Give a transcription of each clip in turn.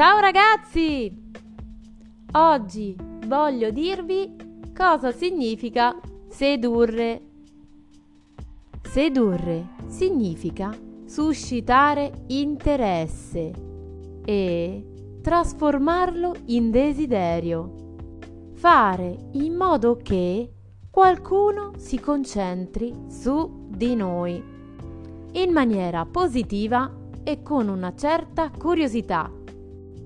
Ciao ragazzi! Oggi voglio dirvi cosa significa sedurre. Sedurre significa suscitare interesse e trasformarlo in desiderio. Fare in modo che qualcuno si concentri su di noi in maniera positiva e con una certa curiosità,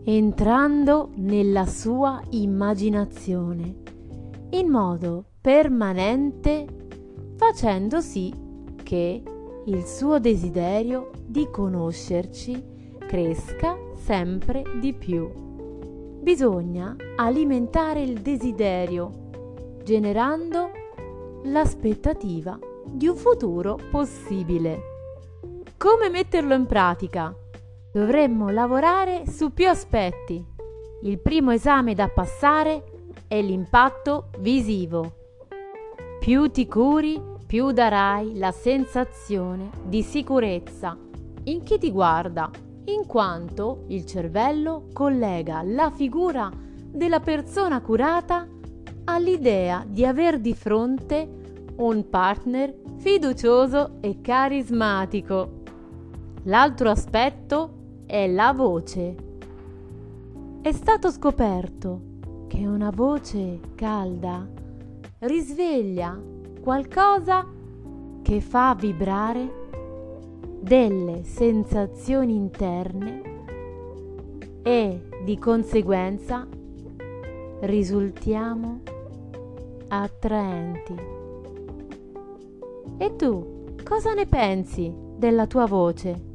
entrando nella sua immaginazione in modo permanente, facendo sì che il suo desiderio di conoscerci cresca sempre di più. Bisogna alimentare il desiderio, generando l'aspettativa di un futuro possibile. Come metterlo in pratica? Dovremmo lavorare su più aspetti. Il primo esame da passare è l'impatto visivo. Più ti curi, più darai la sensazione di sicurezza in chi ti guarda, in quanto il cervello collega la figura della persona curata all'idea di aver di fronte un partner fiducioso e carismatico. L'altro aspetto è la voce. È stato scoperto che una voce calda risveglia qualcosa che fa vibrare delle sensazioni interne e di conseguenza risultiamo attraenti. E tu cosa ne pensi della tua voce?